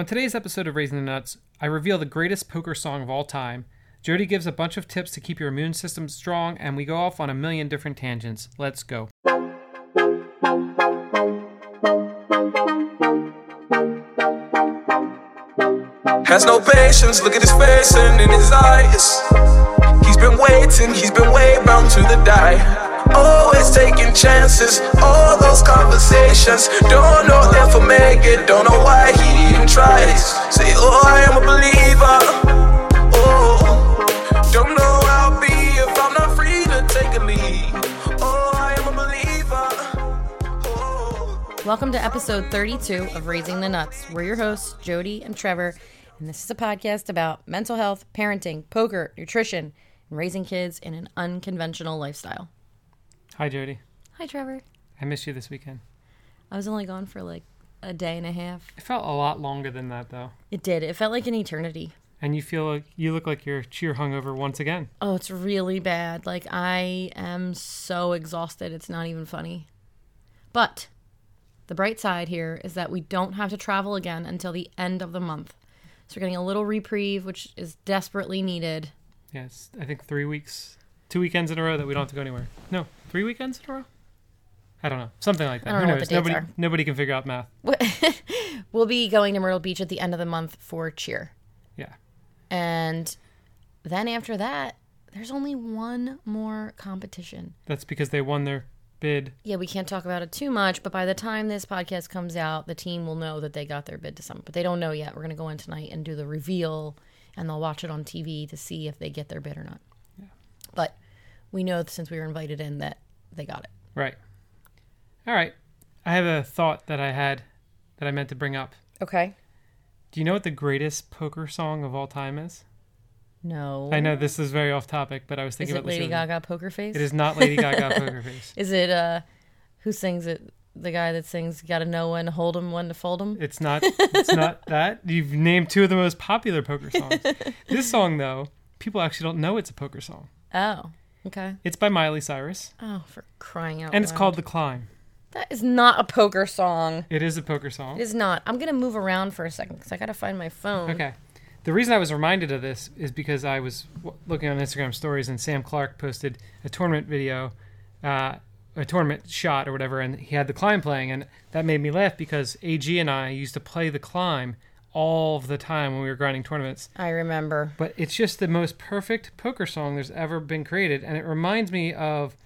On today's episode of Raising the Nuts, I reveal the greatest poker song of all time. Jody gives a bunch of tips to keep your immune system strong, and we go off on a million different tangents. Let's go. Has no patience, look at his face and in his eyes. He's been waiting, he's been way bound to the die. Always taking chances, all those conversations. Don't know if I'll make it, don't know why he even tries. Say, oh, I am a believer. Oh, don't know I'll be if I'm not free to take a. Oh, I am a believer. Oh. Welcome to episode 32 of Raising the Nuts. We're your hosts, Jody and Trevor, and this is a podcast about mental health, parenting, poker, nutrition, and raising kids in an unconventional lifestyle. Hi, Jody. Hi, Trevor. I missed you this weekend. I was only gone for like a day and a half. It felt a lot longer than that, though. It did. It felt like an eternity. And you feel like you look like you're cheer hungover once again. Oh, it's really bad. Like, I am so exhausted. It's not even funny. But the bright side here is that we don't have to travel again until the end of the month. So we're getting a little reprieve, which is desperately needed. Yes, I think three weeks, two weekends in a row that we don't have to go anywhere. No, three weekends in a row. I don't know, something like that. I don't Who know what knows? the dates nobody, are. nobody can figure out math. we'll be going to Myrtle Beach at the end of the month for cheer. Yeah, And then after that, there's only one more competition. that's because they won their bid. Yeah, we can't talk about it too much, but by the time this podcast comes out, the team will know that they got their bid to some. But they don't know yet. We're going to go in tonight and do the reveal, and they'll watch it on TV to see if they get their bid or not. Yeah. But we know since we were invited in that they got it. Right. All right. I have a thought that I had that I meant to bring up. Okay. Do you know what the greatest poker song of all time is? No. I know this is very off topic, but I was thinking Is thinking it about. Lady the other. Gaga Poker Face? It is not Lady Gaga Poker Face. Is it uh who sings it? The guy that sings "Got to know when to hold 'em, when to fold 'em." It's not. It's not that. You've named two of the most popular poker songs. this song, though, people actually don't know it's a poker song. Oh, okay. It's by Miley Cyrus, Oh, for crying out and it's loud. called "The Climb." That is not a poker song. It is a poker song. It is not. I'm gonna move around for a second because I gotta find my phone. Okay. The reason I was reminded of this is because I was w- looking on Instagram stories and Sam Clark posted a tournament video, uh, a tournament shot or whatever, and he had the climb playing, and that made me laugh because AG and I used to play the climb all of the time when we were grinding tournaments. I remember. But it's just the most perfect poker song there's ever been created, and it reminds me of,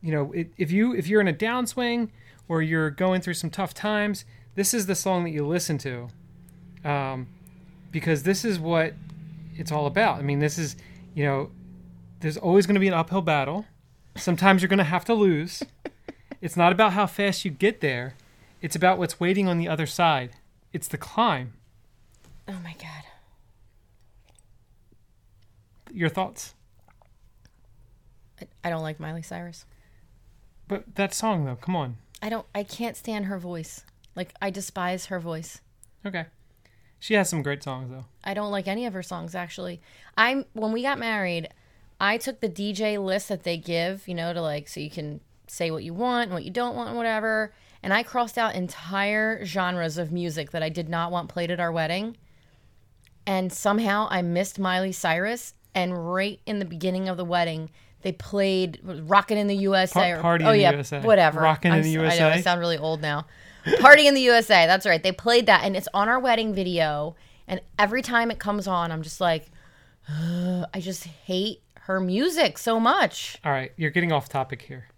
you know, it, if you if you're in a downswing or you're going through some tough times, this is the song that you listen to, um, because this is what it's all about. I mean, this is, you know, there's always going to be an uphill battle. Sometimes you're going to have to lose. it's not about how fast you get there; it's about what's waiting on the other side. It's the climb. Oh my god. Your thoughts? I, I don't like Miley Cyrus. But that song, though, come on. I don't. I can't stand her voice. Like I despise her voice. Okay. She has some great songs, though. I don't like any of her songs actually. I'm when we got married, I took the DJ list that they give, you know, to like so you can say what you want and what you don't want and whatever. And I crossed out entire genres of music that I did not want played at our wedding. And somehow I missed Miley Cyrus and right in the beginning of the wedding they played "Rockin' in the USA" Pa- Party oh in the yeah, USA. whatever. Rockin' in the s- I know I sound really old now. Party in the USA. That's right. They played that, and it's on our wedding video. And every time it comes on, I'm just like, I just hate her music so much. All right, you're getting off topic here.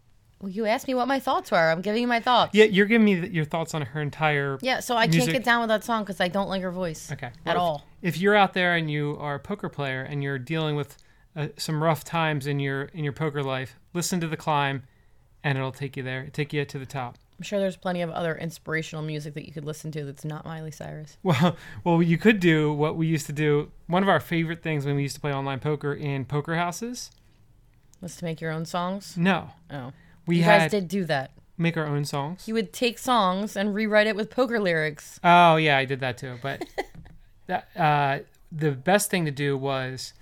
Well, you asked me what my thoughts were. I'm giving you my thoughts. Yeah, you're giving me th- your thoughts on her entire. Yeah, so I Music- can't get down with that song because I don't like her voice. Okay. At Well, all. If, you're out there and you are a poker player and you're dealing with uh, some rough times in your in your poker life, listen to the climb, and it'll take you there, It'll take you to the top. I'm sure there's plenty of other inspirational music that you could listen to that's not Miley Cyrus. Well, well, you could do what we used to do. One of our favorite things when we used to play online poker in poker houses. Was to make your own songs. No, Oh, we you had guys did do that. make our own songs. You would take songs and rewrite it with poker lyrics. Oh yeah, I did that too. But that uh, the best thing to do was,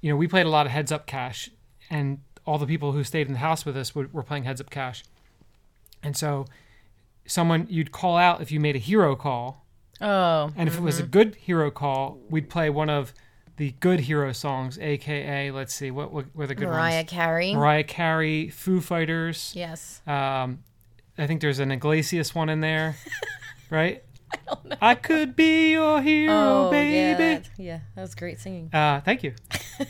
you know, we played a lot of heads up cash, and all the people who stayed in the house with us were, were playing heads up cash, and so someone you'd call out if you made a hero call, Oh, And if it was a good hero call, we'd play one of the good hero songs, aka let's see, what, what were the good Mariah ones? Mariah Carey. Mariah Carey, Foo Fighters. Yes. Um, I think there's an Iglesias one in there, right? I don't know. I could be your hero, Oh, baby. yeah. that- Yeah, that was great singing. Uh, thank you.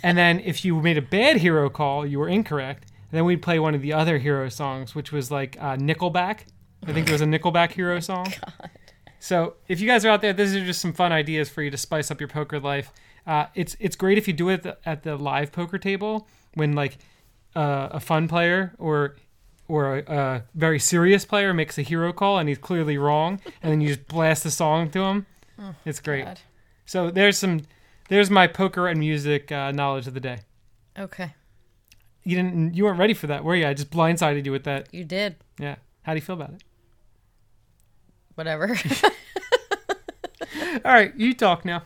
and then if you made a bad hero call, you were incorrect. And then we'd play one of the other hero songs, which was like uh, Nickelback. I think there was a Nickelback hero song. God. So if you guys are out there, these are just some fun ideas for you to spice up your poker life. Uh, it's it's great if you do it at the, at the live poker table when like uh, a fun player or or a, a very serious player makes a hero call and he's clearly wrong, and then you just blast the song to him. it's great. God. So there's some there's my poker and music uh, knowledge of the day. Okay. You didn't you weren't ready for that, were you? I just blindsided you with that. You did. Yeah. How do you feel about it? Whatever. All right, you talk now.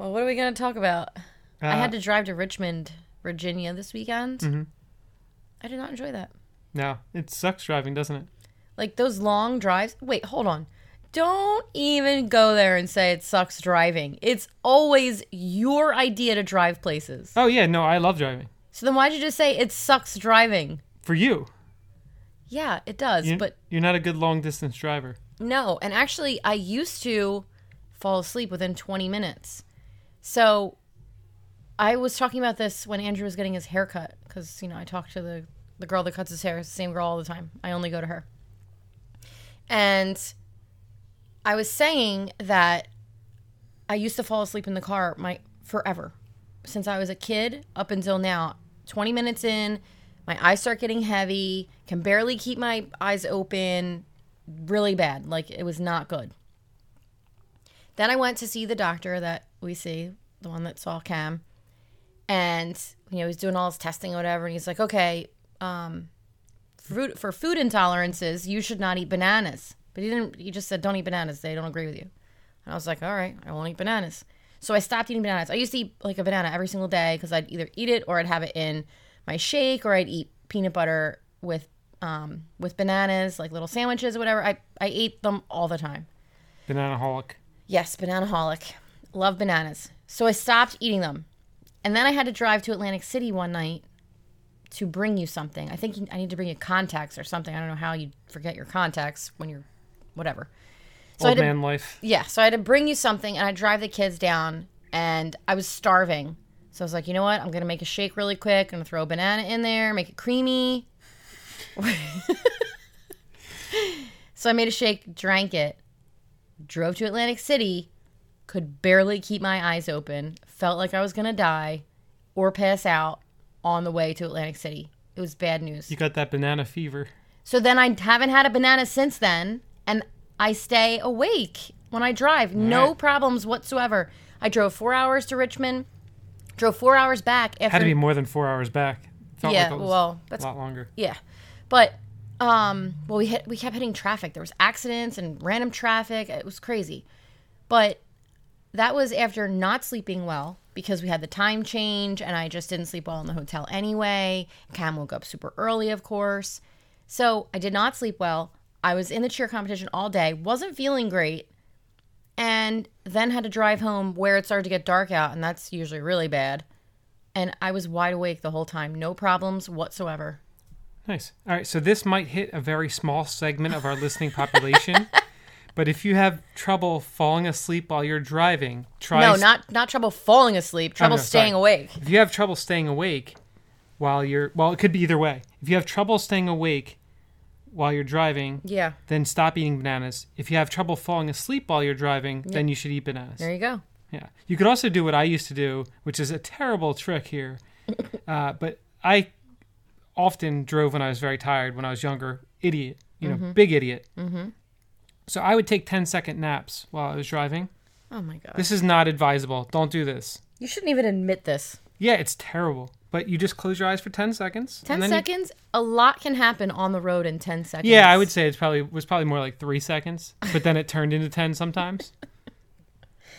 Well, what are we going to talk about? I Uh, had to drive to Richmond, Virginia this weekend. Mhm. I did not enjoy that. No, it sucks driving, doesn't it? Like those long drives. Wait, hold on. Don't even go there and say it sucks driving. It's always your idea to drive places. Oh yeah, no, I love driving. So then why'd you just say it sucks driving? For you, Yeah, it does. you but you're not a good long distance driver. No, and actually, I used to fall asleep within 20 minutes. So I was talking about this when Andrew was getting his hair cut because, you know, I talk to the, the girl that cuts his hair, the same girl all the time. I only go to her. And I was saying that I used to fall asleep in the car my forever since I was a kid up until now. 20 minutes in, my eyes start getting heavy, can barely keep my eyes open, really bad. Like it was not good. Then I went to see the doctor that we see, the one that saw Cam, and you know he's doing all his testing or whatever, and he's like, okay, um, fruit for food intolerances, you should not eat bananas. But he didn't. He just said, don't eat bananas. They don't agree with you. And I was like, all right, I won't eat bananas. So I stopped eating bananas. I used to eat like a banana every single day because I'd either eat it or I'd have it in my shake or I'd eat peanut butter with um, with bananas, like little sandwiches or whatever. I, I ate them all the time. Banana holic. Yes, bananaholic. Love bananas. So I stopped eating them. And then I had to drive to Atlantic City one night to bring you something. I think you, I need to bring you contacts or something. I don't know how you forget your contacts when you're whatever. So Old to- man life. yeah, so I had to bring you something and I drive the kids down and I was starving. So I was like, you know what? I'm going to make a shake really quick. I'm going to throw a banana in there, make it creamy. so I made a shake, drank it, drove to Atlantic City, could barely keep my eyes open, felt like I was going to die or pass out on the way to Atlantic City. It was bad news. You got that banana fever. So then I haven't had a banana since then, and I stay awake when I drive. No right. problems whatsoever. I drove four hours to Richmond, drove four hours back after. Had to be more than four hours back. Felt yeah, like well, a lot longer. yeah, but um, well, we hit we kept hitting traffic. There was accidents and random traffic. It was crazy, but that was after not sleeping well because we had the time change and I just didn't sleep well in the hotel anyway. Cam woke up super early, of course. So I did not sleep well. I was in the cheer competition all day, wasn't feeling great, and then had to drive home where it started to get dark out, and that's usually really bad. And I was wide awake the whole time, no problems whatsoever. Nice. All right, so this might hit a very small segment of our listening population. But if you have trouble falling asleep while you're driving, try No, not not trouble falling asleep, trouble no, staying sorry. awake. If you have trouble staying awake while you're well, it could be either way. If you have trouble staying awake while you're driving, Yeah, then stop eating bananas. If you have trouble falling asleep while you're driving, then you should eat bananas. there you go. Yeah. You could also do what I used to do, which is a terrible trick here. Uh, but I often drove when I was very tired when I was younger. Idiot. You know, Mm-hmm. big idiot. Mm-hmm. So I would take 10 second naps while I was driving. Oh my god. This is not advisable. Don't do this. You shouldn't even admit this. Yeah, it's terrible. But you just close your eyes for 10 seconds. 10 and then you- seconds, a lot can happen on the road in 10 seconds. yeah, I would say it's probably was probably more like three seconds, but then it turned into 10 sometimes.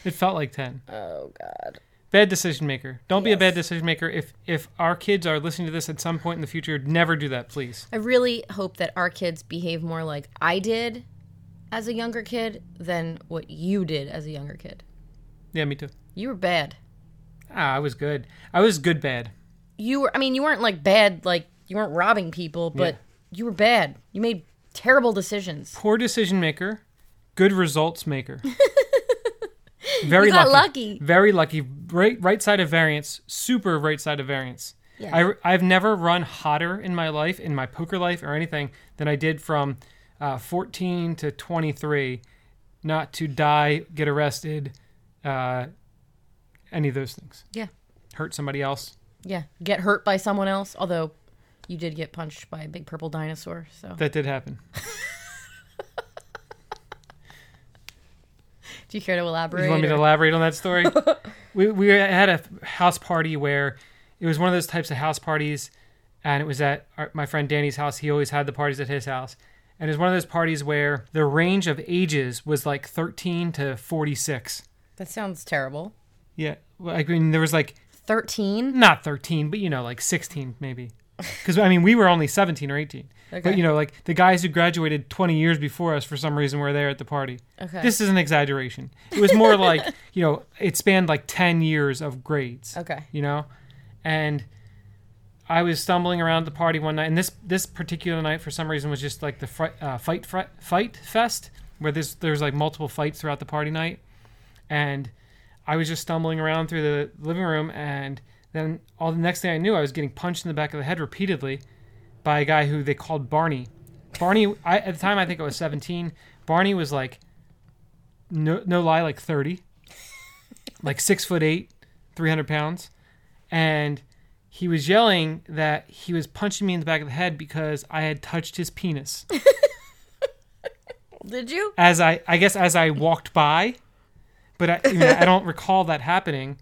It felt like 10. Oh god. Bad decision maker. Don't be a bad decision maker. If if our kids are listening to this at some point in the future, never do that, please. I really hope that our kids behave more like I did as a younger kid than what you did as a younger kid. Yeah, me too. You were bad. Ah, I was good. I was good bad. You were I mean, you weren't like bad like you weren't robbing people, but Yeah. you were bad. You made terrible decisions. Poor decision maker, good results maker. Very You got lucky. lucky. Very lucky. Right right side of variance. Super right side of variance. Yeah. I, I've never run hotter in my life, in my poker life or anything, than I did from uh, 14 to 23. Not to die, get arrested, uh, any of those things. Yeah. Hurt somebody else. Yeah. Get hurt by someone else, although you did get punched by a big purple dinosaur, so That did happen. do you care to elaborate? You want me to elaborate on that story? we we had a house party where it was one of those types of house parties, and it was at our, my friend Danny's house. He always had the parties at his house, and it was one of those parties where the range of ages was like thirteen to forty six. That sounds terrible. Yeah, well, I mean there was like 13? not thirteen, but you know like sixteen maybe, because I mean we were only seventeen or eighteen. Okay. But you know, like the guys who graduated 20 years before us for some reason were there at the party. Okay. This is an exaggeration. It was more like, you know, it spanned like 10 years of grades. Okay. You know? And I was stumbling around the party one night, and this this particular night for some reason was just like the fri- uh, fight fri- fight fest, where there's there's like multiple fights throughout the party night, and I was just stumbling around through the living room, and then all the next thing I knew, I was getting punched in the back of the head repeatedly by a guy who they called Barney. Barney, I, at the time, I think I was 17. Barney was like, no, no lie, like 30, like six foot eight, 300 pounds, and he was yelling that he was punching me in the back of the head because I had touched his penis. Did you? As I, I guess, as I walked by, but I, you know, I don't recall that happening.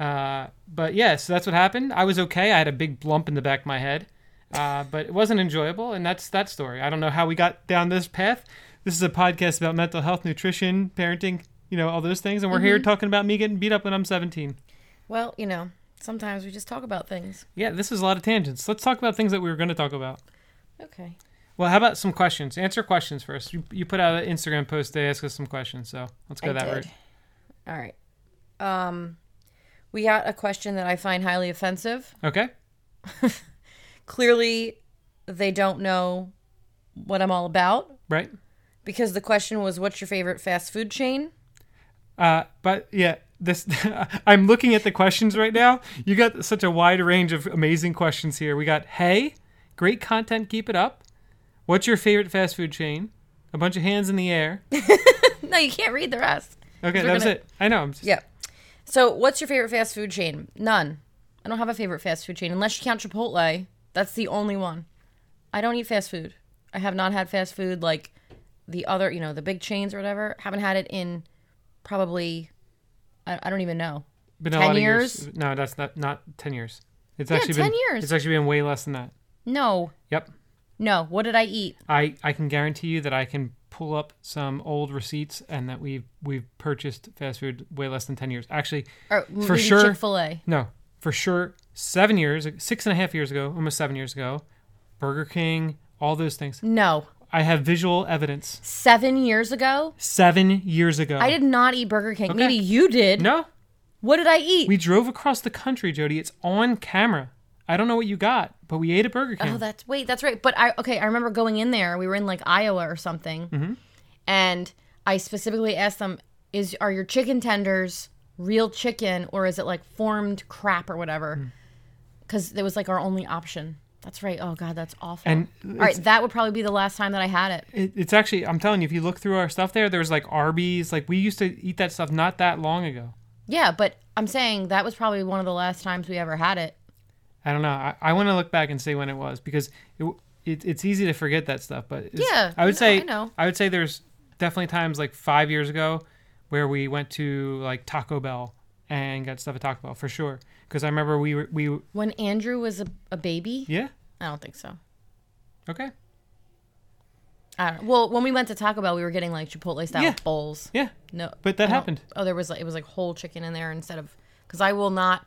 Uh, but yeah, so that's what happened. I was okay. I had a big lump in the back of my head, uh, but it wasn't enjoyable, and that's that story. I don't know how we got down this path. This is a podcast about mental health, nutrition, parenting, you know, all those things, and we're here talking about me getting beat up when I'm 17. Well, you know, sometimes we just talk about things. Yeah, this is a lot of tangents. Let's talk about things that we were going to talk about. Okay. Well, how about some questions? Answer questions first. You, you put out an Instagram post to ask us some questions, so let's go I that did. route. All right. Um, we got a question that I find highly offensive. Okay. Clearly, they don't know what I'm all about Right. because the question was, "What's your favorite fast food chain?" Uh, but yeah, this I'm looking at the questions right now. You got such a wide range of amazing questions here. We got, hey, great content, keep it up. What's your favorite fast food chain? A bunch of hands in the air. No, you can't read the rest. Okay, that was gonna- it. I know. I'm just, Yeah. So, what's your favorite fast food chain? None. I don't have a favorite fast food chain unless you count Chipotle. That's the only one. I don't eat fast food. I have not had fast food like the other, you know, the big chains or whatever. Haven't had it in probably I, I don't even know. been a 10 lot of years? No, that's not not ten years. It's Yeah, actually 10 been years. It's actually been way less than that. No. Yep. No. What did I eat? I, I can guarantee you that I can pull up some old receipts and that we've we've purchased fast food way less than ten years. Actually, Or For sure. Chick-fil-A. no, for sure, seven years, six and a half years ago, almost seven years ago, Burger King, all those things. No. I have visual evidence. 7 years ago, Seven years ago. I did not eat Burger King. Maybe you did. No, What did I eat? we drove across the country, Jody. It's on camera. I don't know what you got, but we ate at Burger King. Oh, that's wait, that's right. But I okay, I remember going in there. We were in like Iowa or something, Mm-hmm. and I specifically asked them, "Is are your chicken tenders real chicken or is it like formed crap or whatever?" Hmm. Because it was like our only option. That's right. Oh God, that's awful. And all right, that would probably be the last time that I had it. It, it's actually, I'm telling you, if you look through our stuff there, there's like Arby's. Like we used to eat that stuff not that long ago. Yeah, but I'm saying that was probably one of the last times we ever had it. I don't know. I, I want to look back and see when it was because it, it, it's easy to forget that stuff. But it's- Yeah, I would no, say I know. I would say there's definitely times like five years ago where we went to like Taco Bell and got stuff at Taco Bell for sure. Because I remember we were we When Andrew was a, a baby, yeah I don't think so. okay I don't. Well, when we went to Taco Bell, we were getting like Chipotle style Yeah. bowls. yeah No, But that I don't- happened. Oh, there was like it was like whole chicken in there instead of because I will not.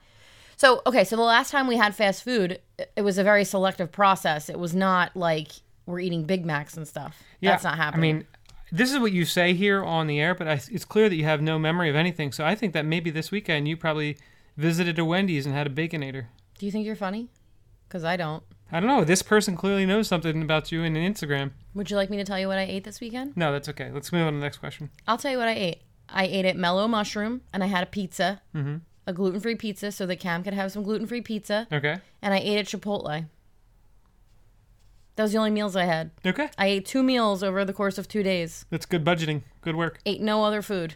So okay, so the last time we had fast food, it- it was a very selective process. It was not like we're eating Big Macs and stuff. yeah. That's not happening. I mean, this is what you say here on the air, but I, it's clear that you have no memory of anything. So I think that maybe this weekend you probably visited a Wendy's and had a Baconator. Do you think you're funny? Because I don't. I don't know. This person clearly knows something about you in Instagram. Would you like me to tell you what I ate this weekend? No, that's okay. Let's move on to the next question. I'll tell you what I ate. I ate at Mellow Mushroom, and I had a pizza, mm-hmm. a gluten-free pizza, so that Cam could have some gluten-free pizza, Okay. and I ate at Chipotle. That was the only meals I had. Okay. I ate two meals over the course of two days. That's good budgeting. Good work. Ate no other food.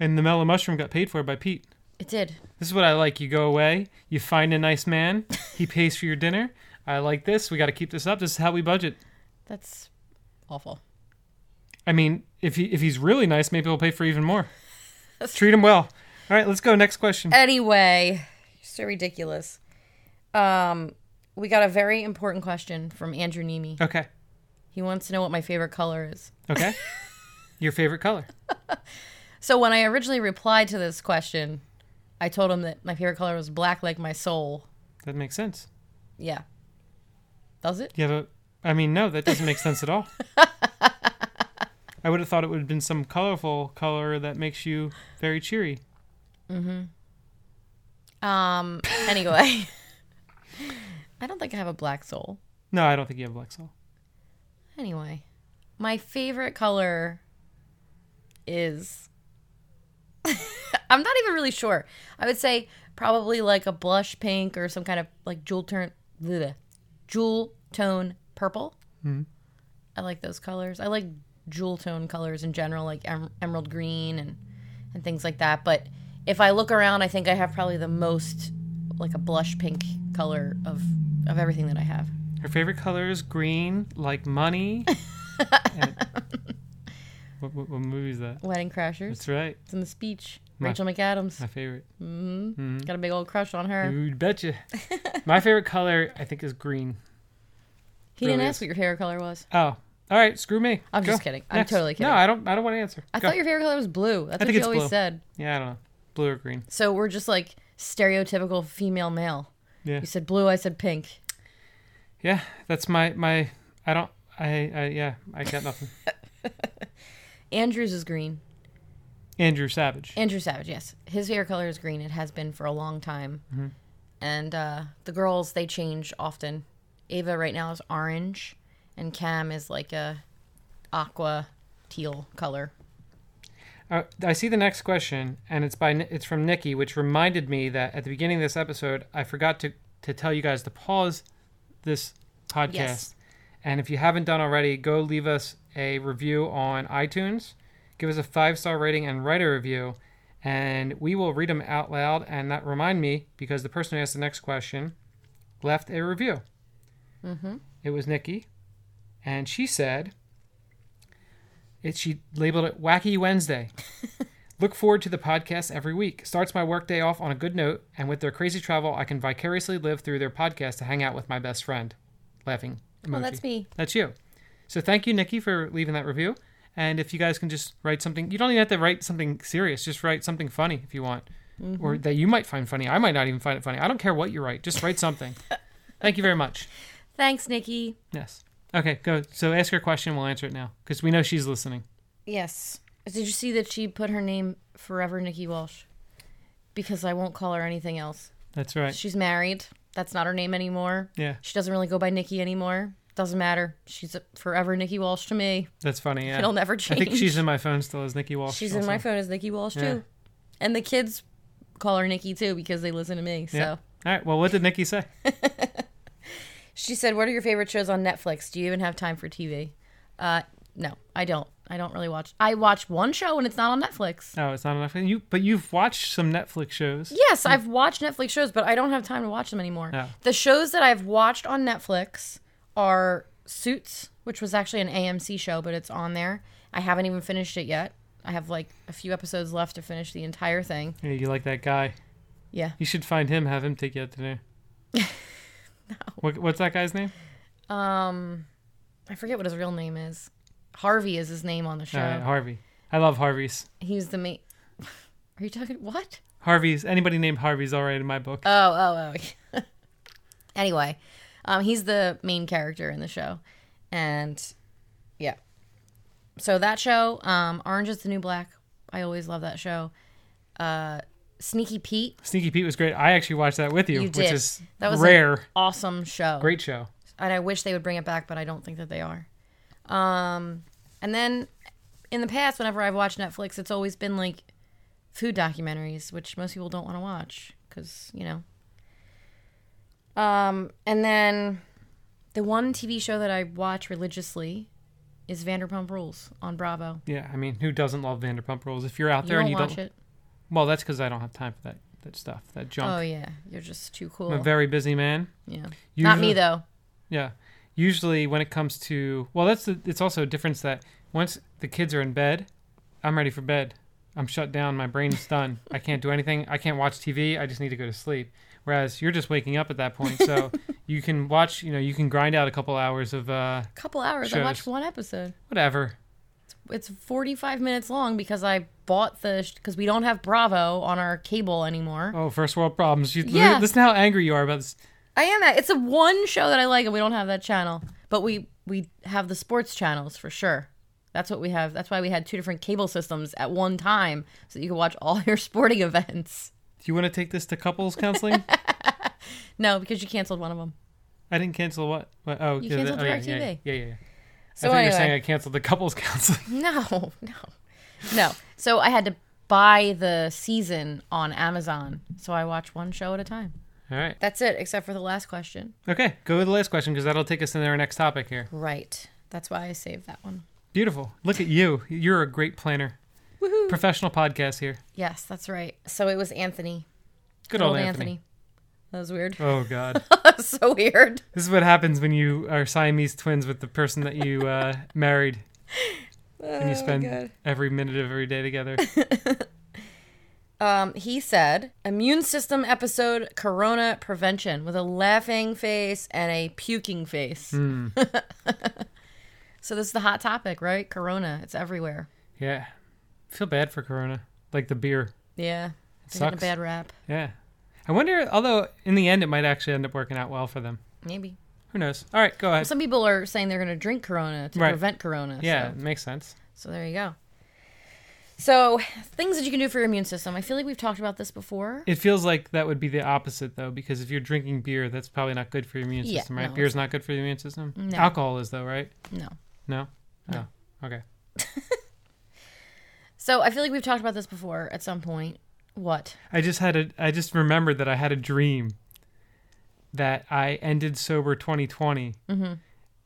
And the mellow mushroom got paid for by Pete. It did. This is what I like. You go away, you find a nice man, he pays for your dinner. I like this. We got to keep this up. This is how we budget. That's awful. I mean, if he if he's really nice, maybe he'll pay for even more. Treat him well. All right, let's go. Next question. Anyway, so ridiculous. Um, we got a very important question from Andrew Nemi. Okay. He wants to know what my favorite color is. Okay. Your favorite color? So when I originally replied to this question, I told him that my favorite color was black like my soul. That makes sense. Yeah. Does it? Yeah, a. I mean, no, that doesn't make sense at all. I would have thought it would have been some colorful color that makes you very cheery. Mm-hmm. Um. Anyway, I don't think I have a black soul. No, I don't think you have a black soul. Anyway, my favorite color is. I'm not even really sure. I would say probably like a blush pink or some kind of like jewel tone, bleh, jewel tone purple. Hmm. I like those colors. I like jewel tone colors in general, like em- emerald green and and things like that. But if I look around, I think I have probably the most like a blush pink color of of everything that I have. Her favorite color is green, like money. And- what, what, what movie is that? Wedding Crashers. That's right. It's in the speech. My- Rachel McAdams. My favorite. Mm-hmm. Mm-hmm. Got a big old crush on her. You betcha. My favorite color, I think, is green. He didn't really ask is. what your favorite color was. Oh, all right. Screw me. I'm Go. just kidding. I'm Next. totally kidding. No, I don't. I don't want to answer. I Go. thought your favorite color was blue. That's what think you it's always blue. said. Yeah, I don't know. Blue or green. So we're just like stereotypical female male. Yeah. You said blue, I said pink. Yeah, that's my my. I don't. I. I yeah. I got nothing. Andrew's is green. Andrew Savage. Andrew Savage, yes. His hair color is green. It has been for a long time. Mm-hmm. And uh, the girls, they change often. Ava right now is orange, and Cam is like a aqua teal color. Uh, I see the next question, and it's by it's from Nikki, which reminded me that at the beginning of this episode, I forgot to to tell you guys to pause this podcast. Yes. And if you haven't done already, go leave us a review on iTunes, give us a five star rating, and write a review, and we will read them out loud. And that remind me because the person who asked the next question left a review. Mm-hmm. It was Nikki, and she said. It, she labeled it Wacky Wednesday. Look forward to the podcast every week. Starts my workday off on a good note, and with their crazy travel, I can vicariously live through their podcast to hang out with my best friend. Laughing emoji. Well, that's me. That's you. So thank you, Nikki, for leaving that review. And if you guys can just write something, you don't even have to write something serious. Just write something funny if you want, or mm-hmm. that you might find funny. I might not even find it funny. I don't care what you write. Just write something. thank you very much. Thanks, Nikki. Yes. Okay, go. So ask her a question. We'll answer it now because we know she's listening. Yes. Did you see that she put her name forever Nikki Walsh? Because I won't call her anything else. That's right. She's married. That's not her name anymore. Yeah, She doesn't really go by Nikki anymore. Doesn't matter. She's forever Nikki Walsh to me. that's funny. Yeah. It'll never change. I think she's in my phone still as Nikki Walsh. She's in my phone as Nikki Walsh Yeah. too. And the kids call her Nikki too because they listen to me. So Yeah. All right. Well, what did Nikki say? she said, "What are your favorite shows on Netflix? Do you even have time for TV?" Uh, no, I don't. I don't really watch. I watch one show and it's not on Netflix. Oh, it's not enough. You, but you've watched some Netflix shows. Yes, I've watched Netflix shows, but I don't have time to watch them anymore. Oh. The shows that I've watched on Netflix are Suits, which was actually an AMC show, but it's on there. I haven't even finished it yet. I have like a few episodes left to finish the entire thing. Yeah, you like that guy. Yeah. You should find him. Have him take you out to dinner. What, what's that guy's name? Um, I forget what his real name is. Harvey is his name on the show. Uh, Harvey. I love Harveys. He's the main. Are you talking what? Harveys. Anybody named Harvey's all right in my book. Oh, oh, oh. anyway, um, he's the main character in the show, and yeah, So that show, um, Orange is the New Black. I always love that show. Uh, Sneaky Pete, Sneaky Pete was great. I actually watched that with you, you which is that was an rare. awesome show. Great show. and I wish they would bring it back, but I don't think that they are. Um, and then in the past, whenever I've watched Netflix, it's always been like food documentaries, which most people don't want to watch because you know. Um, and then the one TV show that I watch religiously is Vanderpump Rules on Bravo. Yeah, I mean, who doesn't love Vanderpump Rules? If you're out there don't and you watch don't, it? well, that's because I don't have time for that that stuff, that junk. Oh yeah, you're just too cool. I'm a very busy man. yeah, not me though. Yeah. Usually, when it comes to well, that's the, it's also a difference that once the kids are in bed, I'm ready for bed. I'm shut down. My brain's done. I can't do anything. I can't watch TV. I just need to go to sleep. Whereas you're just waking up at that point, so you can watch. You know, you can grind out a couple hours of uh, couple hours. I watched one episode. whatever. it's 45 minutes long because I bought the because we don't have Bravo on our cable anymore. Oh, first world problems. You, Yeah. Listen how angry you are about this. I am it's a one show that I like and we don't have that channel. But we we have the sports channels for sure. That's what we have. That's why we had two different cable systems at one time so that you could watch all your sporting events. Do you want to take this to couples counseling? No, because you canceled one of them. I didn't cancel what? what? Oh, You canceled oh, yeah, yeah, yeah, yeah, yeah. So I thought you were saying I canceled the couples counseling. No, no. No. So I had to buy the season on Amazon. So I watch one show at a time. All right. That's it, except for the last question. Okay, go with the last question because that'll take us into our next topic here. Right. That's why I saved that one. Beautiful. Look at you. You're a great planner. Woohoo. Professional podcast here. Yes, that's right. So it was Anthony. Good Old old Anthony. Anthony. That was weird. Oh God. So weird. this is what happens when you are Siamese twins with the person that you uh, married and you spend Oh, God. every minute of every day together. Um, he said, immune system episode Corona prevention with a laughing face and a puking face. Hmm. so this is the hot topic, right? Corona. It's everywhere. Yeah. Feel bad for Corona. Like the beer. Yeah. It It's getting a bad rap. Yeah. I wonder, although in the end it might actually end up working out well for them. Maybe. Who knows? All right, go ahead. Some people are saying they're going to drink Corona to Right. prevent Corona. Yeah, So, it makes sense. so there you go. So things that you can do for your immune system. I feel like we've talked about this before. It feels like that would be the opposite though, because if you're drinking beer, that's probably not good for your immune Yeah, system, right? no, Beer's not good for the immune system. No. Alcohol is though, right? No. No. Oh, okay. So I feel like we've talked about this before at some point. What? I just had a. I just remembered that I had a dream that I ended sober 2020, Mm-hmm.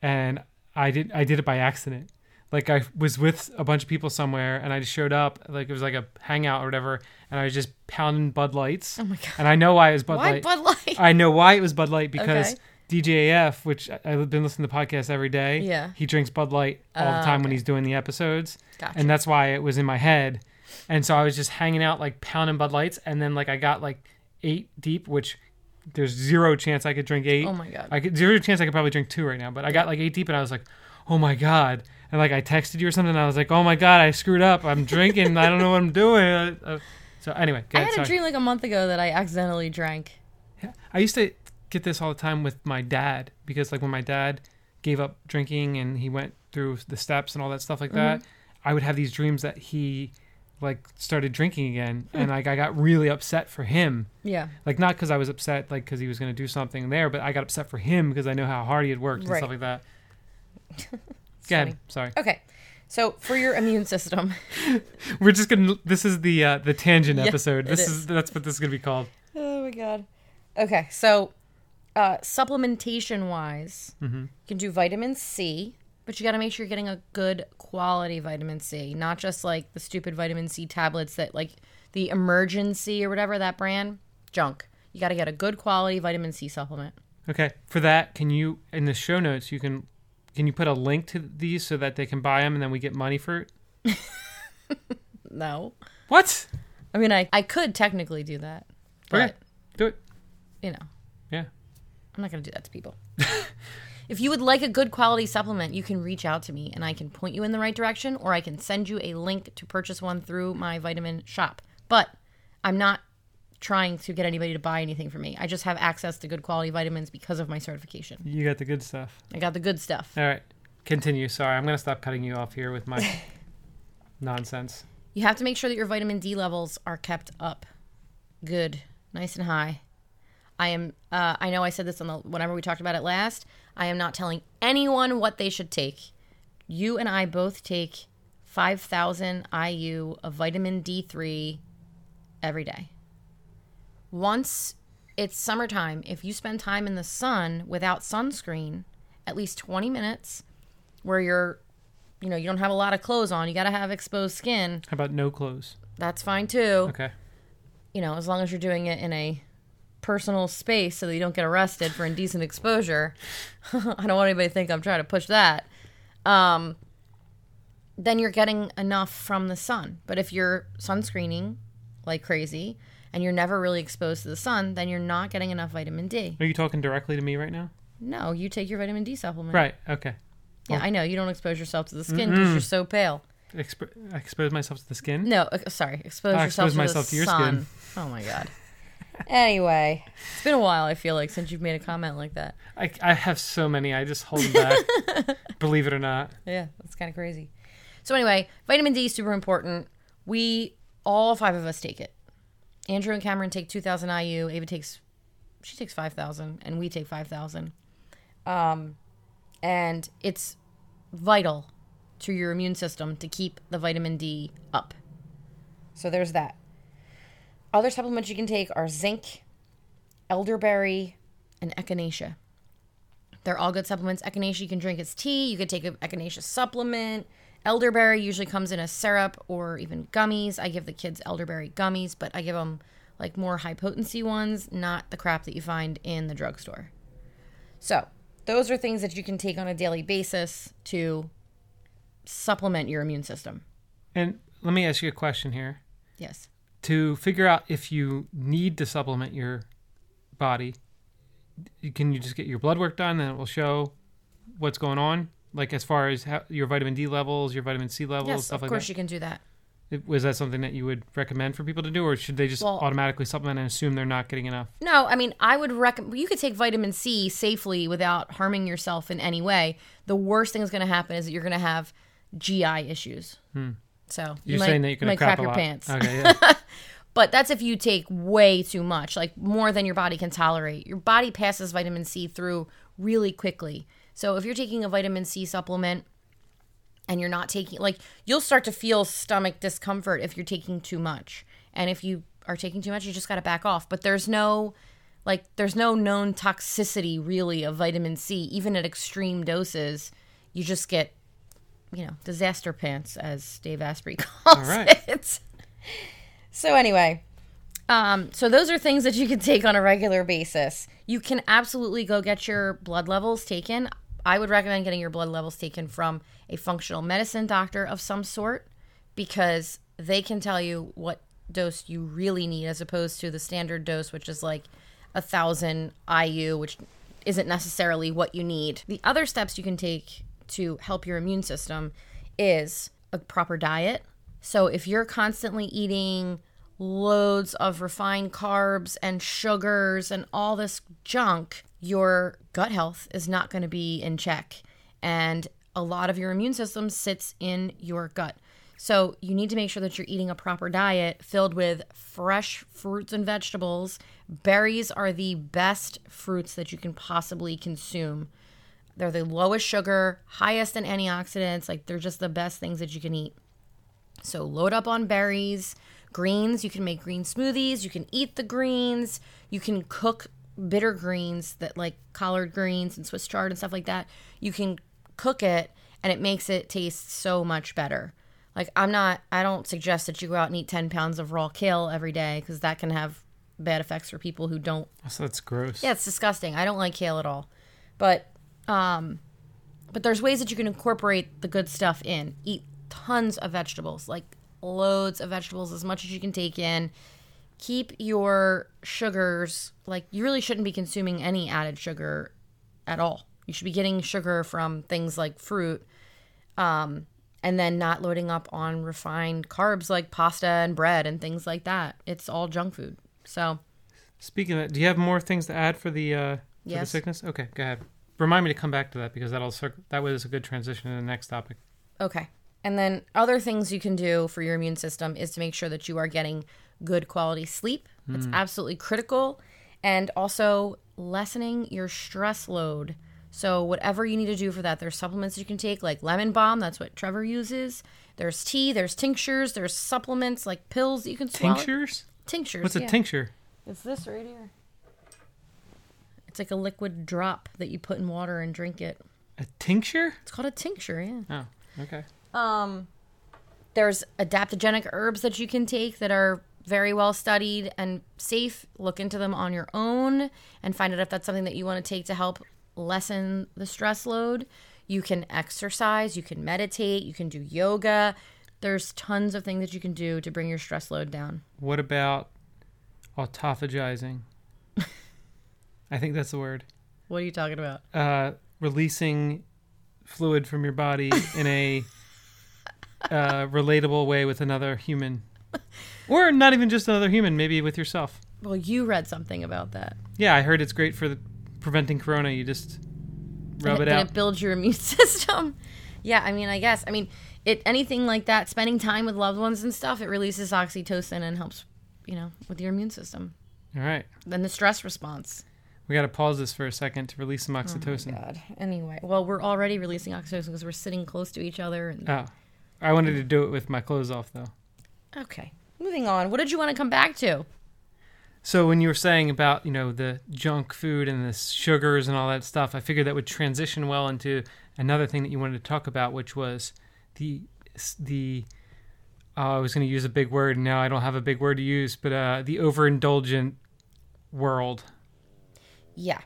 and I did. I did it by accident. Like I was with a bunch of people somewhere, and I just showed up. Like it was like a hangout or whatever, and I was just pounding Bud Lights. Oh my god. And I know why it was Bud Why Light. Bud Light? I know why it was Bud Light because Okay. DJAF, which I- I've been listening to podcasts every day. Yeah. He drinks Bud Light all the Oh, time when okay. he's doing the episodes. Gotcha. And that's why it was in my head. And so I was just hanging out like pounding Bud Lights and then like I got like eight deep, which there's zero chance I could drink eight. Oh my God. I could zero chance I could probably drink two right now, but I got like eight deep and I was like, Oh my god. And like I texted you or something and I was like, Oh my god, I screwed up. I'm drinking. I don't know what I'm doing. Uh, uh, so anyway, go I ahead, had a sorry. dream like a month ago that I accidentally drank. Yeah. I used to get this all the time with my dad because like when my dad gave up drinking and he went through the steps and all that stuff like that, I would have these dreams that he like started drinking again and like I got really upset for him. Yeah. Like not cuz I was upset like cuz he was going to do something there, but I got upset for him because I know how hard he had worked and Right. stuff like that. Go ahead. Sorry. Okay. So for your immune system, We're just going to this is the uh the tangent Yeah, episode. This is. is that's what this is going to be called. Oh my god. Okay, so uh, supplementation wise, Mm-hmm. you can do vitamin C, but you got to make sure you're getting a good quality vitamin C, not just like the stupid vitamin C tablets that like the Emergen-C or whatever that brand junk. You got to get a good quality vitamin C supplement. Okay. For that, can you in the show notes you can can you put a link to these so that they can buy them and then we get money for it? No, What? I mean I I could technically do that, but Okay. Do it. you know Yeah. I'm not going to do that to people. if you would like a good quality supplement, you can reach out to me and I can point you in the right direction or I can send you a link to purchase one through my vitamin shop. But I'm not trying to get anybody to buy anything from me. I just have access to good quality vitamins because of my certification. You got the good stuff. I got the good stuff. All right. Continue. Sorry, I'm gonna stop cutting you off here with my nonsense. You have to make sure that your vitamin D levels are kept up, good, nice and high. I am. Uh, I know I said this on the whenever we talked about it last. I am not telling anyone what they should take. You and I both take five thousand IU of vitamin D3 every day. Once it's summertime, if you spend time in the sun without sunscreen, at least 20 minutes, where you're, you know, you don't have a lot of clothes on, you got to have exposed skin. How about no clothes? That's fine too. Okay. You know, as long as you're doing it in a personal space so that you don't get arrested for indecent exposure. I don't want anybody to think I'm trying to push that. Um, then you're getting enough from the sun. But if you're sunscreening like crazy and you're never really exposed to the sun, then you're not getting enough vitamin D. Are you talking directly to me right now? No, you take your vitamin D supplement. Right. Okay. Yeah, I know. You don't expose yourself to the skin because you're so pale. Exp- expose myself to the skin. No, uh, sorry. Expose I yourself expose to myself the to your sun. skin. Oh my god. anyway, it's been a while. I feel like since you've made a comment like that. I, I have so many. I just hold them back. Believe it or not. Yeah, that's kind of crazy. So anyway, vitamin D is super important. We all five of us take it. Andrew and Cameron take 2,000 IU. Ava takes, she takes 5,000, and we take 5,000. Um, and it's vital to your immune system to keep the vitamin D up. So there's that. Other supplements you can take are zinc, elderberry, and echinacea. They're all good supplements. Echinacea you can drink as tea. You could take an echinacea supplement. Elderberry usually comes in a syrup or even gummies. I give the kids elderberry gummies, but I give them like more high potency ones, not the crap that you find in the drugstore. So, those are things that you can take on a daily basis to supplement your immune system. And let me ask you a question here. Yes. To figure out if you need to supplement your body, can you just get your blood work done and it will show what's going on? Like as far as how, your vitamin D levels, your vitamin C levels, Yes, stuff of like course that. you can do that. It- Was that something that you would recommend for people to do, or should they just Well- automatically supplement and assume they're not getting enough? No, I mean, I would recommend you could take vitamin C safely without harming yourself in any way. The worst thing that's going to happen is that you're going to have GI issues. So you Hmm. You're might, saying that you're going might to crap, crap your lot. pants. Okay, yeah. But that's if you take way too much, like more than your body can tolerate. Your body passes vitamin C through really quickly. So if you're taking a vitamin C supplement and you're not taking like you'll start to feel stomach discomfort if you're taking too much. And if you are taking too much, you just got to back off. But there's no like there's no known toxicity really of vitamin C even at extreme doses. You just get you know, disaster pants as Dave Asprey calls All right. it. So anyway, um, so those are things that you can take on a regular basis. You can absolutely go get your blood levels taken. I would recommend getting your blood levels taken from a functional medicine doctor of some sort because they can tell you what dose you really need as opposed to the standard dose, which is like a thousand IU, which isn't necessarily what you need. The other steps you can take to help your immune system is a proper diet. So if you're constantly eating loads of refined carbs and sugars and all this junk, your gut health is not going to be in check. And a lot of your immune system sits in your gut. So you need to make sure that you're eating a proper diet filled with fresh fruits and vegetables. Berries are the best fruits that you can possibly consume. They're the lowest sugar, highest in antioxidants. Like they're just the best things that you can eat. So load up on berries, greens. You can make green smoothies. You can eat the greens. You can cook bitter greens that like collard greens and Swiss chard and stuff like that. You can cook it and it makes it taste so much better. Like I'm not I don't suggest that you go out and eat 10 pounds of raw kale every day because that can have bad effects for people who don't So that's gross. yeah, it's disgusting. I don't like kale at all. But um but there's ways that you can incorporate the good stuff in. Eat tons of vegetables, like loads of vegetables as much as you can take in. Keep your sugars like you really shouldn't be consuming any added sugar at all. You should be getting sugar from things like fruit um and then not loading up on refined carbs like pasta and bread and things like that. It's all junk food. So, Speaking of that, do you have more things to add for the uh, for the sickness? Okay, go ahead. remind me to come back to that because that'll circ- that was a good transition to the next topic. Okay. And then other things you can do for your immune system is to make sure that you are getting good quality sleep. It's hmm. absolutely critical. And also lessening your stress load. So whatever you need to do for that, there's supplements you can take like lemon balm, that's what Trevor uses. There's tea, there's tinctures, there's supplements like pills that you can swallow. Tinctures? Tinctures. What's a yeah. tincture? It's this right here. It's like a liquid drop that you put in water and drink it. A tincture? It's called a tincture, yeah. Oh, okay. Um, there's adaptogenic herbs that you can take that are very well studied and safe. Look into them on your own and find out if that's something that you want to take to help lessen the stress load. You can exercise, you can meditate, you can do yoga. There's tons of things that you can do to bring your stress load down. What about autophagizing? I think that's the word. What are you talking about? Uh, releasing fluid from your body in a uh, relatable way with another human, or not even just another human, maybe with yourself. Well, you read something about that. Yeah, I heard it's great for the, preventing corona. You just rub and it and out. it builds your immune system. yeah, I mean, I guess. I mean, it anything like that, spending time with loved ones and stuff, it releases oxytocin and helps, you know, with your immune system. All right, Then the stress response. we got to pause this for a second to release some oxytocin. God. Anyway, well, we're already releasing oxytocin because we're sitting close to each other. And oh, I wanted to do it with my clothes off though. okay, moving on. What did you want to come back to? So when you were saying about you know the junk food and the sugars and all that stuff, I figured that would transition well into another thing that you wanted to talk about, which was the the. Uh, I was going to use a big word, and now I don't have a big word to use, but uh, the overindulgent world. Yeah.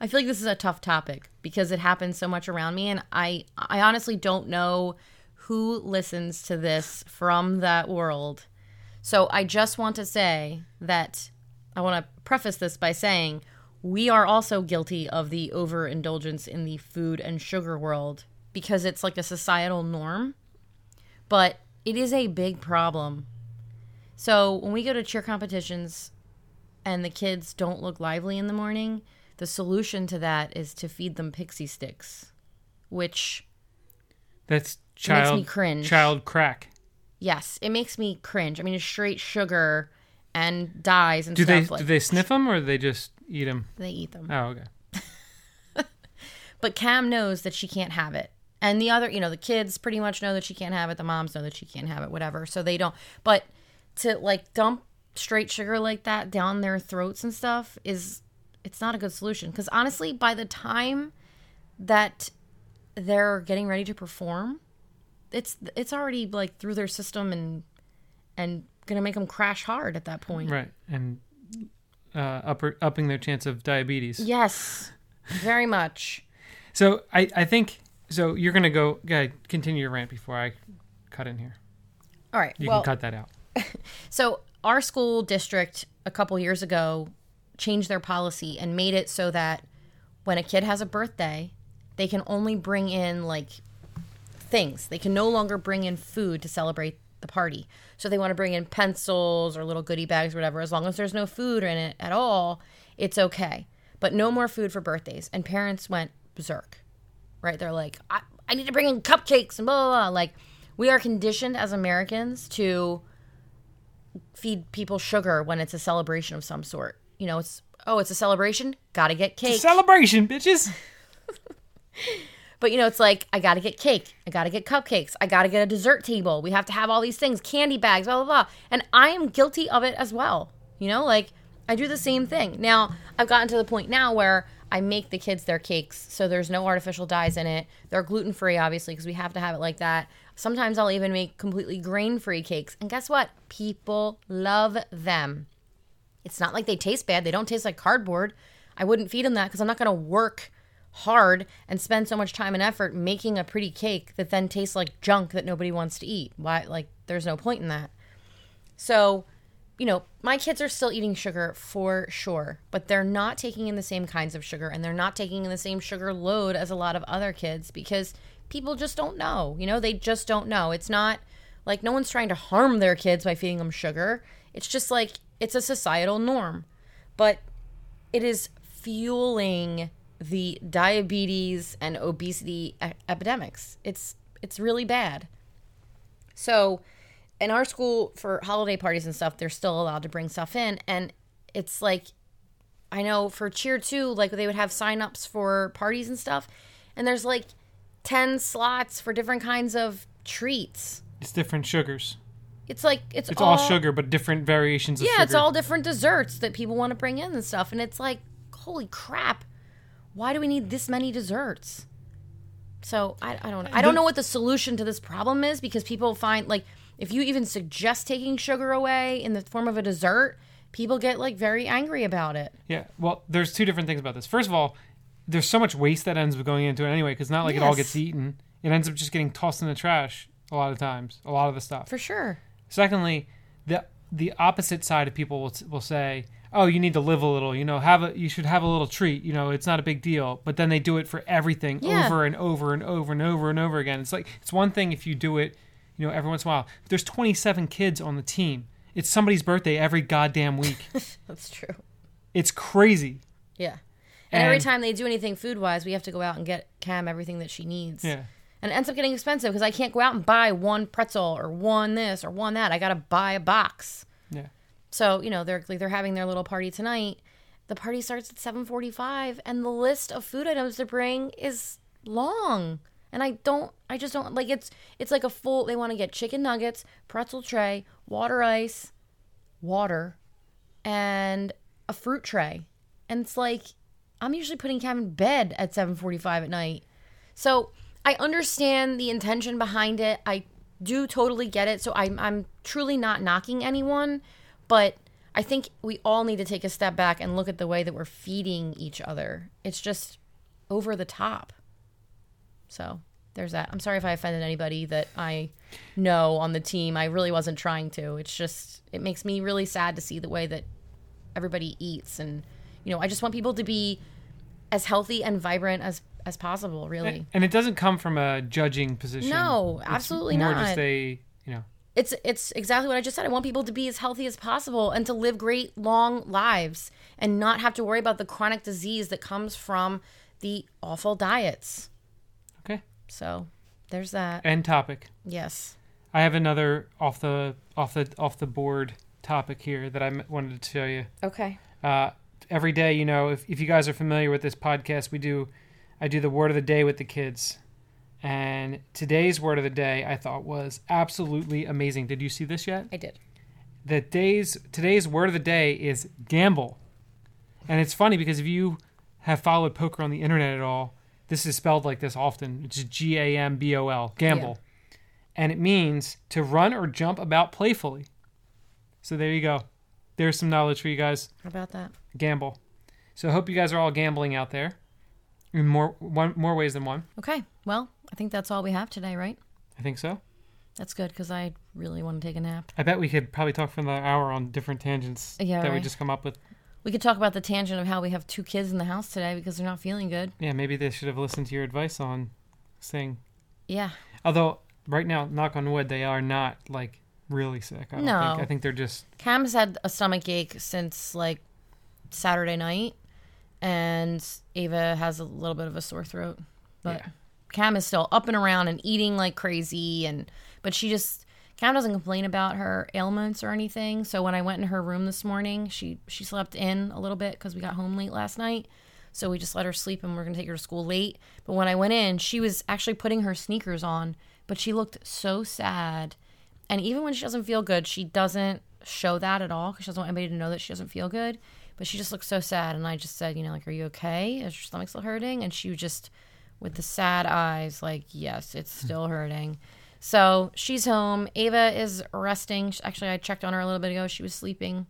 I feel like this is a tough topic because it happens so much around me and I I honestly don't know who listens to this from that world. So I just want to say that I want to preface this by saying we are also guilty of the overindulgence in the food and sugar world because it's like a societal norm. But it is a big problem. So when we go to cheer competitions, and the kids don't look lively in the morning, the solution to that is to feed them Pixy Stix, which That's makes child me cringe. child crack. yes, it makes me cringe. I mean, it's straight sugar and dyes and Do they like do they sniff them or do they just eat them? they eat them. Oh, okay. But Cam knows that she can't have it. And the other, you know, the kids pretty much know that she can't have it. The moms know that she can't have it, whatever. So they don't. But to like dump straight sugar like that down their throats and stuff is it's not a good solution because honestly by the time that they're getting ready to perform it's it's already like through their system and and gonna make them crash hard at that point Right, and uh, upper, upping their chance of diabetes. yes very much So I, I think so. You're gonna go. Yeah, continue your rant before I cut in here. all right You well can cut that out. So our school district a couple years ago changed their policy and made it so that when a kid has a birthday, they can only bring in like things. They can no longer bring in food to celebrate the party. So they want to bring in pencils or little goodie bags or whatever. As long as there's no food in it at all, it's okay. But no more food for birthdays. And parents went berserk, right? They're like, I, I need to bring in cupcakes and blah, blah, blah. Like, we are conditioned as Americans to feed people sugar when it's a celebration of some sort. You know, it's oh, it's a celebration, gotta get cake. Celebration, bitches. but you know, it's like I gotta get cake, I gotta get cupcakes, I gotta get a dessert table. We have to have all these things, candy bags, blah blah blah. And I am guilty of it as well. You know, like I do the same thing. Now I've gotten to the point now where I make the kids their cakes, so there's no artificial dyes in it. They're gluten free, obviously, because we have to have it like that. Sometimes I'll even make completely grain free cakes. And guess what? People love them. It's not like they taste bad. They don't taste like cardboard. I wouldn't feed them that because I'm not going to work hard and spend so much time and effort making a pretty cake that then tastes like junk that nobody wants to eat. Why? Like, there's no point in that. So, you know, my kids are still eating sugar for sure, but they're not taking in the same kinds of sugar and they're not taking in the same sugar load as a lot of other kids because people just don't know. You know, they just don't know. It's not like no one's trying to harm their kids by feeding them sugar. It's just like it's a societal norm. But it is fueling the diabetes and obesity epidemics. It's it's really bad. So, in our school for holiday parties and stuff, they're still allowed to bring stuff in and it's like I know for cheer 2 like they would have sign-ups for parties and stuff and there's like 10 slots for different kinds of treats. It's different sugars. It's like it's, It's all, sugar, but different variations of yeah, sugar. it's all different desserts that people want to bring in and stuff. And it's like, holy crap, why do we need this many desserts? So I, I don't know. I don't know what the solution to this problem is because people find like if you even suggest taking sugar away in the form of a dessert, people get like very angry about it. Yeah. Well, there's two different things about this. First of all, there's so much waste that ends up going into it anyway, because not like it all gets eaten. It ends up just getting tossed in the trash a lot of times. A lot of the stuff. For sure. Secondly, the the opposite side of people will, will say, "Oh, you need to live a little. You know, have a you should have a little treat. You know, it's not a big deal." But then they do it for everything Yeah. over and over and over and over and over again. It's like it's one thing if you do it, you know, every once in a while. If there's 27 kids on the team. It's somebody's birthday every goddamn week. That's true. it's crazy. Yeah. And, every time they do anything food wise, we have to go out and get Cam everything that she needs. Yeah. And it ends up getting expensive because I can't go out and buy one pretzel or one this or one that. I got to buy a box. Yeah. So, you know, they're like they're having their little party tonight. The party starts at 7:45 and the list of food items to bring is long. And I don't I just don't like it's it's like a full they want to get chicken nuggets, pretzel tray, water ice, water, and a fruit tray. And it's like I'm usually putting Cam in bed at 7:45 at night. So, I understand the intention behind it. I do totally get it. So I'm I'm truly not knocking anyone, but I think we all need to take a step back and look at the way that we're feeding each other. It's just over the top. So, there's that. I'm sorry if I offended anybody that I know on the team. I really wasn't trying to. It's just it makes me really sad to see the way that everybody eats and you know, I just want people to be as healthy and vibrant as as possible, really. And it doesn't come from a judging position. No, It's absolutely more not. just a, you know, It's it's exactly what I just said. I want people to be as healthy as possible and to live great long lives and not have to worry about the chronic disease that comes from the awful diets. okay. So, there's that. End topic. Yes. I have another off the off the off the board topic here that I wanted to show you. Okay. Uh, every day, you know, if if you guys are familiar with this podcast, we do, I do the word of the day with the kids, and today's word of the day I thought was absolutely amazing. Did you see this yet? I did. the days today's word of the day is gambol. And it's funny because if you have followed poker on the internet at all this is spelled like this often it's g-a-m-b-o-l gambol. And it means to run or jump about playfully. So there you go. There's some knowledge for you guys. How about that? gambol. So i hope you guys are all gambling out there in more one more ways than one Okay. Well, I think that's all we have today, right? i think so That's good because I really want to take a nap. i bet we could probably talk for another hour on different tangents Yeah, that we just come up with We could talk about the tangent of how we have two kids in the house today because they're not feeling good. Yeah, maybe they should have listened to your advice on saying. Yeah. Although right now, knock on wood, they are not like really sick. I don't No. think. I think they're just Cam's had a stomach ache since like Saturday night, and Ava has a little bit of a sore throat. But Yeah. Cam is still up and around and eating like crazy, and but she just Cam doesn't complain about her ailments or anything. So when I went in her room this morning, she she slept in a little bit because we got home late last night. So we just let her sleep, and we're gonna take her to school late. But when I went in, she was actually putting her sneakers on, but she looked so sad. And even when she doesn't feel good, she doesn't show that at all because she doesn't want anybody to know that she doesn't feel good. But she just looked so sad. And I just said, you know, like, are you okay? Is your stomach still hurting? And she was just, with the sad eyes, like, yes, it's hmm. still hurting. So she's home. Ava is resting. Actually, I checked on her a little bit ago. She was sleeping.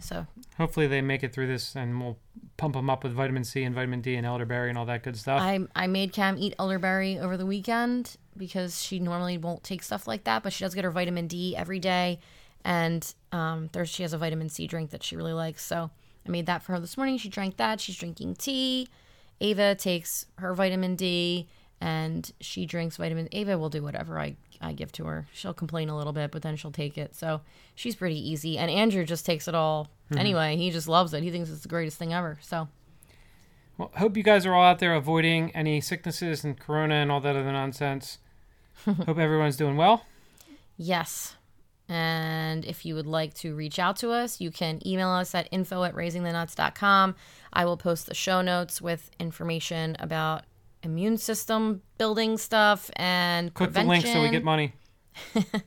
So hopefully they make it through this, and we'll pump them up with vitamin C and vitamin D and elderberry and all that good stuff. I I made Cam eat elderberry over the weekend because she normally won't take stuff like that, but she does get her vitamin D every day, and um, there's she has a vitamin C drink that she really likes. So I made that for her this morning. She drank that. She's drinking tea. Ava takes her vitamin D and she drinks vitamin. Ava will do whatever I I give to her. She'll complain a little bit, but then she'll take it. So she's pretty easy. And Andrew just takes it all anyway. He just loves it. He thinks it's the greatest thing ever. So Well, hope you guys are all out there avoiding any sicknesses and corona and all that other nonsense. hope everyone's doing well. Yes. And if you would like to reach out to us, you can email us at info at raisingthenuts.com. I will post the show notes with information about immune system building stuff and Click prevention. the link so we get money.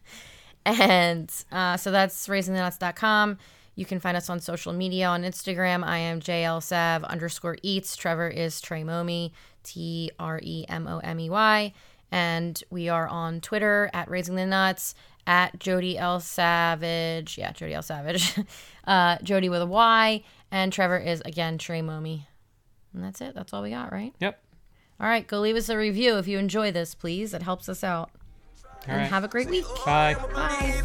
And uh, so that's raisingthenuts.com. You can find us on social media on Instagram. I am JLSav underscore eats. Trevor is Trey Momi, T R E M O M E Y. And we are on Twitter at Raising the Nuts, at Jody L. Savage. Yeah, Jody L. Savage. uh, Jody with a Y. And Trevor is, again, Trey Momi. And that's it. That's all we got, right? Yep. All right, go leave us a review if you enjoy this, please. It helps us out. All and right. have a great week. Bye. Bye.